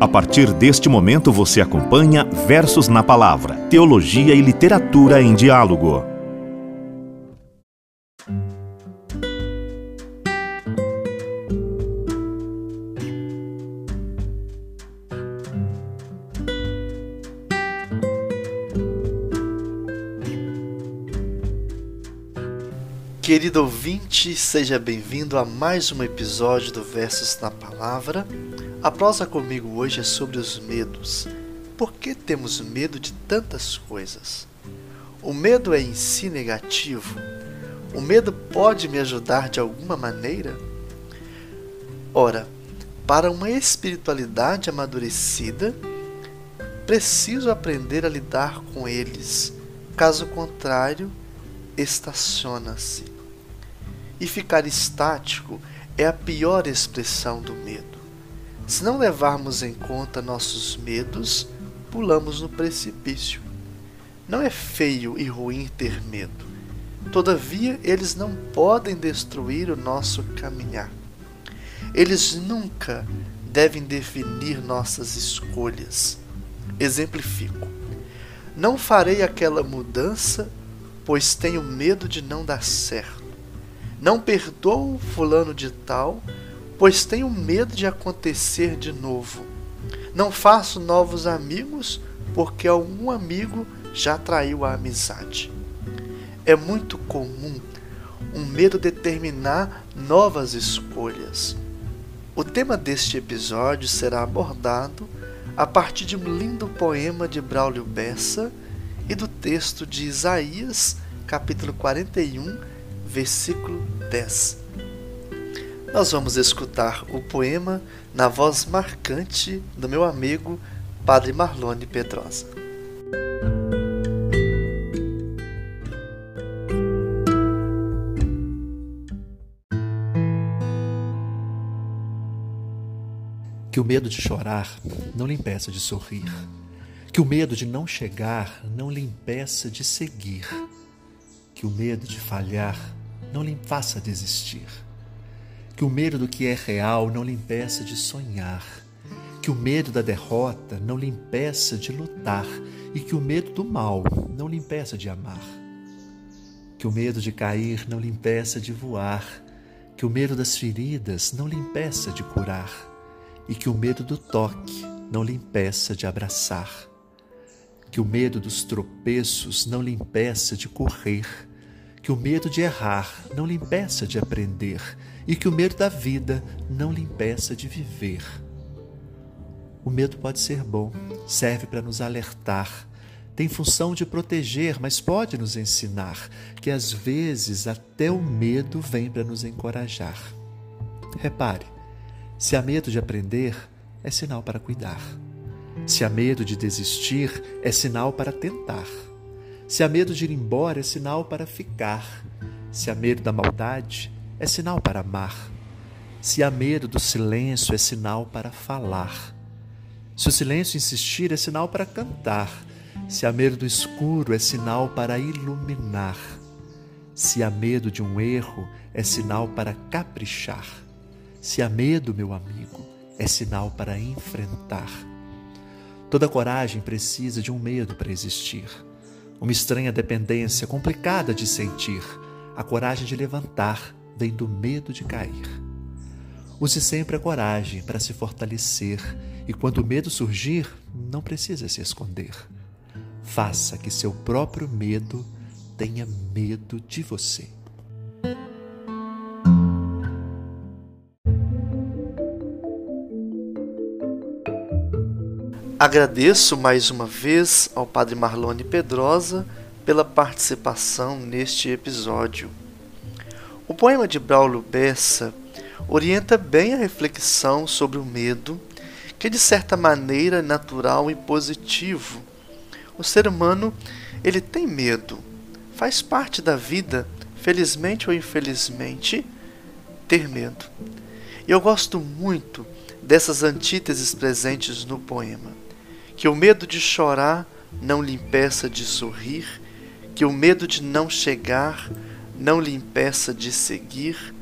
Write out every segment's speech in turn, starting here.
A partir deste momento você acompanha Versos na Palavra, Teologia e Literatura em Diálogo. Querido ouvinte, seja bem-vindo a mais um episódio do Versos na Palavra. A prosa comigo hoje é sobre os medos. Por que temos medo de tantas coisas? O medo é em si negativo? O medo pode me ajudar de alguma maneira? Ora, para uma espiritualidade amadurecida, preciso aprender a lidar com eles. Caso contrário, estaciona-se. E ficar estático é a pior expressão do medo. Se não levarmos em conta nossos medos, pulamos no precipício. Não é feio e ruim ter medo. Todavia, eles não podem destruir o nosso caminhar. Eles nunca devem definir nossas escolhas. Exemplifico. Não farei aquela mudança, pois tenho medo de não dar certo. Não perdoo fulano de tal, pois tenho medo de acontecer de novo. Não faço novos amigos, porque algum amigo já traiu a amizade. É muito comum um medo determinar novas escolhas. O tema deste episódio será abordado a partir de um lindo poema de Braulio Bessa e do texto de Isaías, capítulo 41, versículo 10. Nós vamos escutar o poema na voz marcante do meu amigo Padre Marlone Pedrosa. Que o medo de chorar não lhe impeça de sorrir. Que o medo de não chegar não lhe impeça de seguir. Que o medo de falhar não lhe faça desistir. Que o medo do que é real não lhe impeça de sonhar. Que o medo da derrota não lhe impeça de lutar. E que o medo do mal não lhe impeça de amar. Que o medo de cair não lhe impeça de voar. Que o medo das feridas não lhe impeça de curar. E que o medo do toque não lhe impeça de abraçar. Que o medo dos tropeços não lhe impeça de correr que o medo de errar não lhe impeça de aprender e que o medo da vida não lhe impeça de viver. O medo pode ser bom, serve para nos alertar, tem função de proteger, mas pode nos ensinar que às vezes até o medo vem para nos encorajar. Repare, se há medo de aprender, é sinal para cuidar. Se há medo de desistir, é sinal para tentar. Se há medo de ir embora, é sinal para ficar. Se há medo da maldade, é sinal para amar. Se há medo do silêncio, é sinal para falar. Se o silêncio insistir, é sinal para cantar. Se há medo do escuro, é sinal para iluminar. Se há medo de um erro, é sinal para caprichar. Se há medo, meu amigo, é sinal para enfrentar. Toda coragem precisa de um medo para existir uma estranha dependência complicada de sentir. A coragem de levantar vem do medo de cair. Use sempre a coragem para se fortalecer e quando o medo surgir, não precisa se esconder. Faça que seu próprio medo tenha medo de você. Agradeço mais uma vez ao Padre Marlone Pedrosa pela participação neste episódio. O poema de Braulio Bessa orienta bem a reflexão sobre o medo, que de certa maneira é natural e positivo. O ser humano, ele tem medo. Faz parte da vida, felizmente ou infelizmente, ter medo. E eu gosto muito dessas antíteses presentes no poema que o medo de chorar não lhe impeça de sorrir, que o medo de não chegar não lhe impeça de seguir,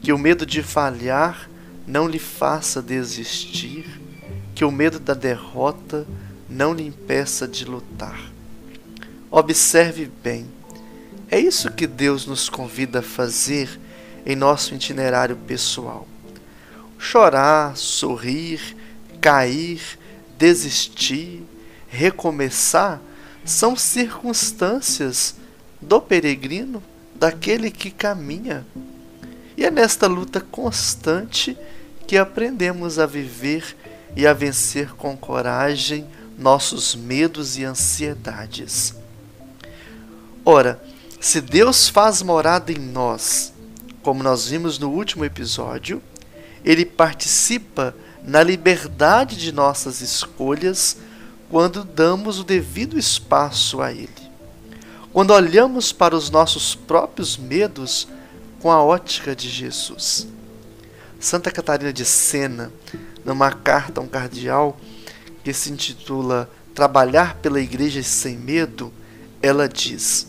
que o medo de falhar não lhe faça desistir, que o medo da derrota não lhe impeça de lutar. Observe bem, é isso que Deus nos convida a fazer em nosso itinerário pessoal. Chorar, sorrir, cair, desistir, recomeçar são circunstâncias do peregrino, daquele que caminha. E é nesta luta constante que aprendemos a viver e a vencer com coragem nossos medos e ansiedades. Ora, se Deus faz morada em nós, como nós vimos no último episódio, ele participa na liberdade de nossas escolhas quando damos o devido espaço a Ele. Quando olhamos para os nossos próprios medos com a ótica de Jesus. Santa Catarina de Sena, numa carta a um cardeal que se intitula Trabalhar pela Igreja sem Medo, ela diz: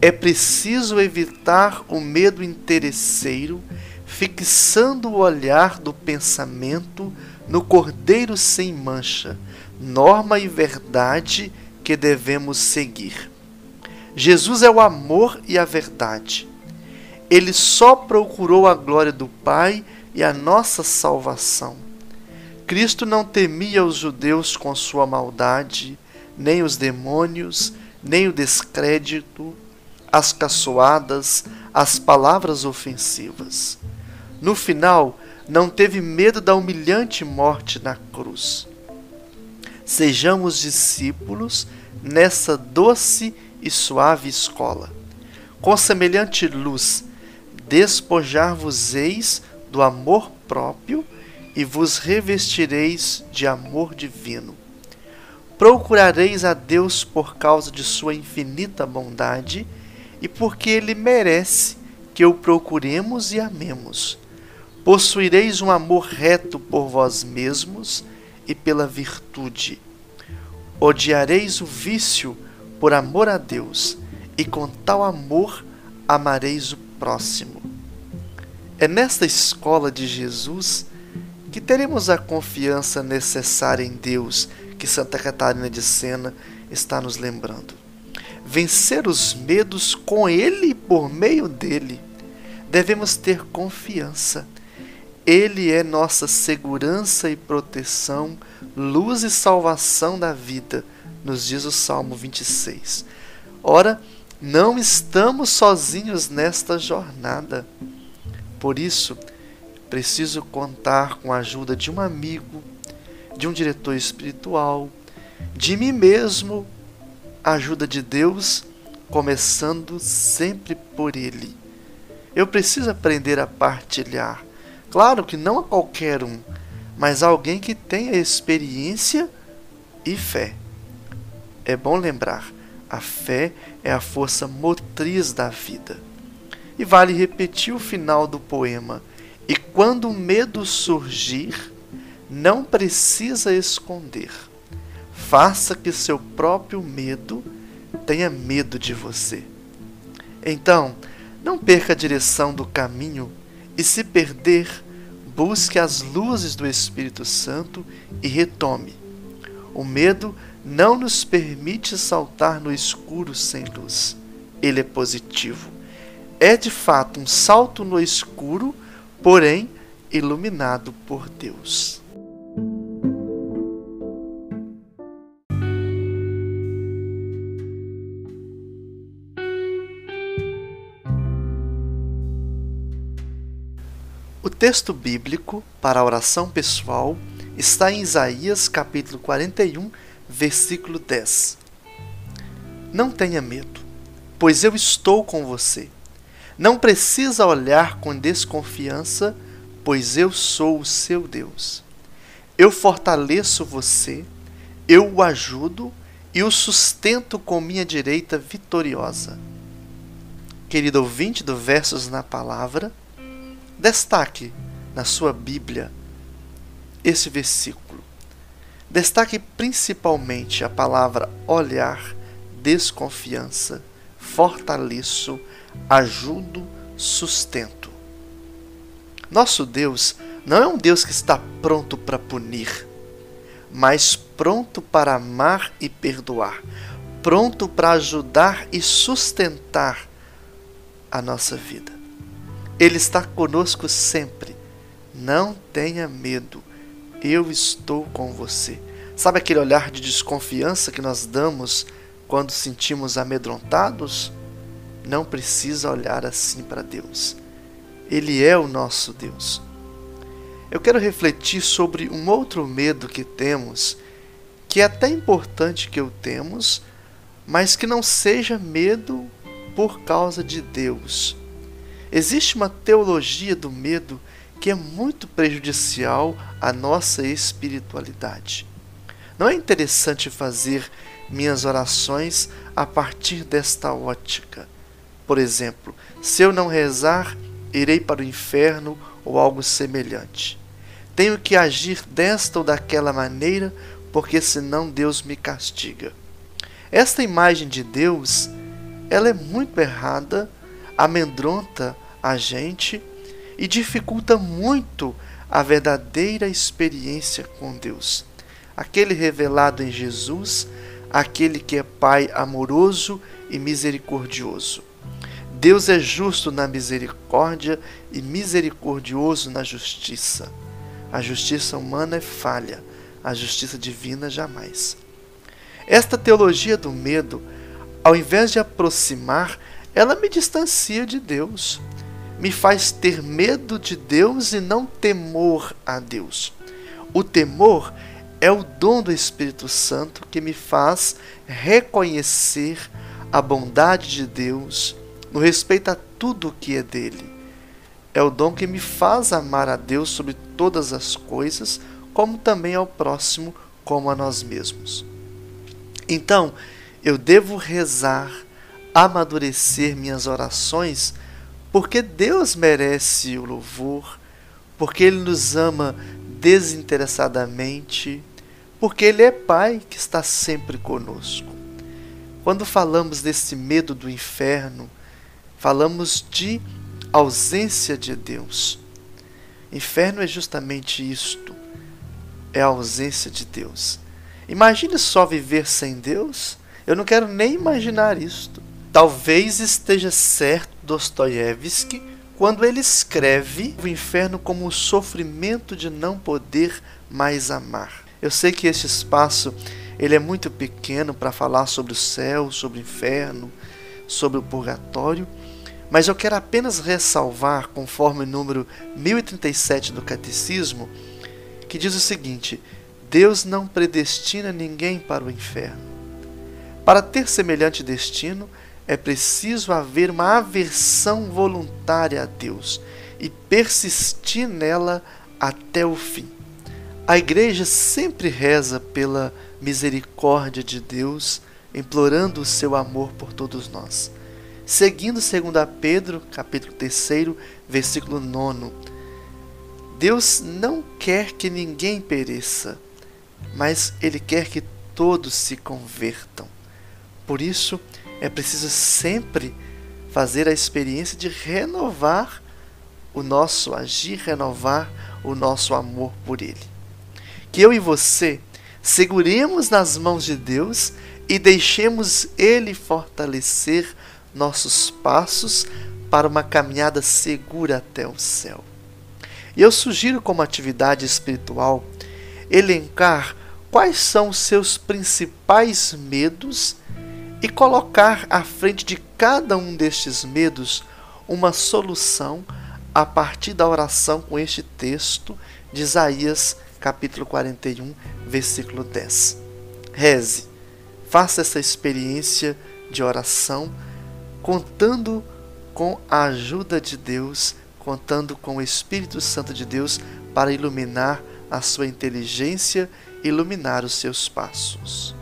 É preciso evitar o medo interesseiro, fixando o olhar do pensamento no Cordeiro sem mancha norma e verdade que devemos seguir. Jesus é o amor e a verdade. Ele só procurou a glória do Pai e a nossa salvação. Cristo não temia os judeus com sua maldade, nem os demônios, nem o descrédito, as caçoadas, as palavras ofensivas. No final, não teve medo da humilhante morte na cruz sejamos discípulos nessa doce e suave escola. Com semelhante luz, despojar-vos-eis do amor próprio e vos revestireis de amor divino. Procurareis a Deus por causa de sua infinita bondade e porque ele merece que o procuremos e amemos. Possuireis um amor reto por vós mesmos e pela virtude. Odiareis o vício por amor a Deus, e com tal amor amareis o próximo. É nesta escola de Jesus que teremos a confiança necessária em Deus que Santa Catarina de Sena está nos lembrando. Vencer os medos com Ele e por meio dele. Devemos ter confiança ele é nossa segurança e proteção, luz e salvação da vida, nos diz o Salmo 26. Ora, não estamos sozinhos nesta jornada. Por isso, preciso contar com a ajuda de um amigo, de um diretor espiritual, de mim mesmo, a ajuda de Deus, começando sempre por Ele. Eu preciso aprender a partilhar Claro que não a qualquer um, mas alguém que tenha experiência e fé. É bom lembrar, a fé é a força motriz da vida. E vale repetir o final do poema. E quando o medo surgir, não precisa esconder. Faça que seu próprio medo tenha medo de você. Então, não perca a direção do caminho e se perder, busque as luzes do Espírito Santo e retome. O medo não nos permite saltar no escuro sem luz. Ele é positivo. É de fato um salto no escuro, porém iluminado por Deus. O texto bíblico para a oração pessoal está em Isaías capítulo 41, versículo 10. Não tenha medo, pois eu estou com você. Não precisa olhar com desconfiança, pois eu sou o seu Deus. Eu fortaleço você, eu o ajudo e o sustento com minha direita vitoriosa. Querido ouvinte do Versos na Palavra, Destaque na sua Bíblia esse versículo. Destaque principalmente a palavra olhar, desconfiança, fortaleço, ajudo, sustento. Nosso Deus não é um Deus que está pronto para punir. mas pronto para amar e perdoar, pronto para ajudar e sustentar a nossa vida. Ele está conosco sempre. Não tenha medo, eu estou com você. Sabe aquele olhar de desconfiança que nós damos quando sentimos amedrontados? Não precisa olhar assim para Deus. Ele é o nosso Deus. Eu quero refletir sobre um outro medo que temos, que é até importante que o temos, mas que não seja medo por causa de Deus. Existe uma teologia do medo que é muito prejudicial à nossa espiritualidade. Não é interessante fazer minhas orações a partir desta ótica. Por exemplo, se eu não rezar, irei para o inferno ou algo semelhante. Tenho que agir desta ou daquela maneira, porque senão Deus me castiga. Esta imagem de Deus, ela é muito errada, amedronta a gente e dificulta muito a verdadeira experiência com Deus. Aquele revelado em Jesus, aquele que é Pai amoroso e misericordioso. Deus é justo na misericórdia e misericordioso na justiça. A justiça humana é falha, a justiça divina jamais. Esta teologia do medo, ao invés de aproximar, ela me distancia de Deus me faz ter medo de Deus e não temor a Deus. O temor é o dom do Espírito Santo que me faz reconhecer a bondade de Deus no respeito a tudo o que é dele. É o dom que me faz amar a Deus sobre todas as coisas, como também ao próximo, como a nós mesmos. Então, eu devo rezar, amadurecer minhas orações porque Deus merece o louvor, porque Ele nos ama desinteressadamente, porque Ele é Pai que está sempre conosco. Quando falamos desse medo do inferno, falamos de ausência de Deus. Inferno é justamente isto: é a ausência de Deus. Imagine só viver sem Deus. Eu não quero nem imaginar isto. Talvez esteja certo Dostoiévski quando ele escreve o inferno como o sofrimento de não poder mais amar. Eu sei que este espaço ele é muito pequeno para falar sobre o céu, sobre o inferno, sobre o purgatório, mas eu quero apenas ressalvar, conforme o número 1037 do Catecismo, que diz o seguinte: Deus não predestina ninguém para o inferno. Para ter semelhante destino, é preciso haver uma aversão voluntária a Deus e persistir nela até o fim. A igreja sempre reza pela misericórdia de Deus, implorando o seu amor por todos nós. Seguindo 2 Pedro, capítulo 3, versículo 9. Deus não quer que ninguém pereça, mas ele quer que todos se convertam. Por isso, é preciso sempre fazer a experiência de renovar o nosso agir, renovar o nosso amor por Ele. Que eu e você seguremos nas mãos de Deus e deixemos Ele fortalecer nossos passos para uma caminhada segura até o céu. E eu sugiro, como atividade espiritual, elencar quais são os seus principais medos e colocar à frente de cada um destes medos uma solução a partir da oração com este texto de Isaías, capítulo 41, versículo 10. Reze, faça essa experiência de oração contando com a ajuda de Deus, contando com o Espírito Santo de Deus para iluminar a sua inteligência, iluminar os seus passos.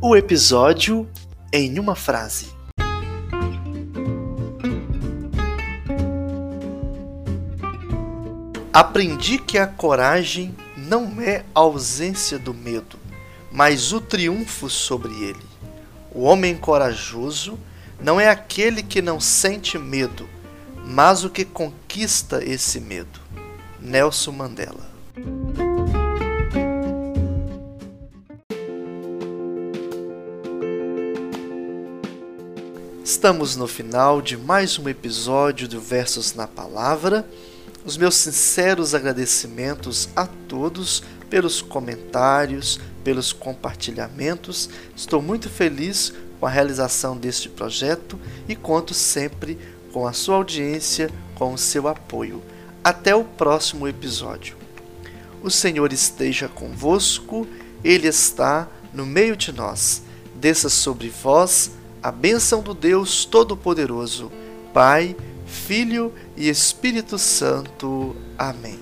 O episódio em uma frase. Aprendi que a coragem não é a ausência do medo, mas o triunfo sobre ele. O homem corajoso não é aquele que não sente medo, mas o que conquista esse medo. Nelson Mandela. Estamos no final de mais um episódio do Versos na Palavra. Os meus sinceros agradecimentos a todos pelos comentários, pelos compartilhamentos. Estou muito feliz com a realização deste projeto e conto sempre com a sua audiência, com o seu apoio. Até o próximo episódio. O Senhor esteja convosco, Ele está no meio de nós. Desça sobre vós a bênção do Deus Todo-Poderoso, Pai, Filho e Espírito Santo. Amém.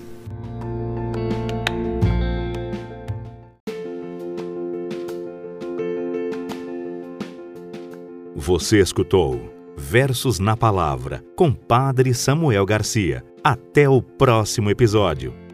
Você escutou Versos na Palavra com Padre Samuel Garcia. Até o próximo episódio.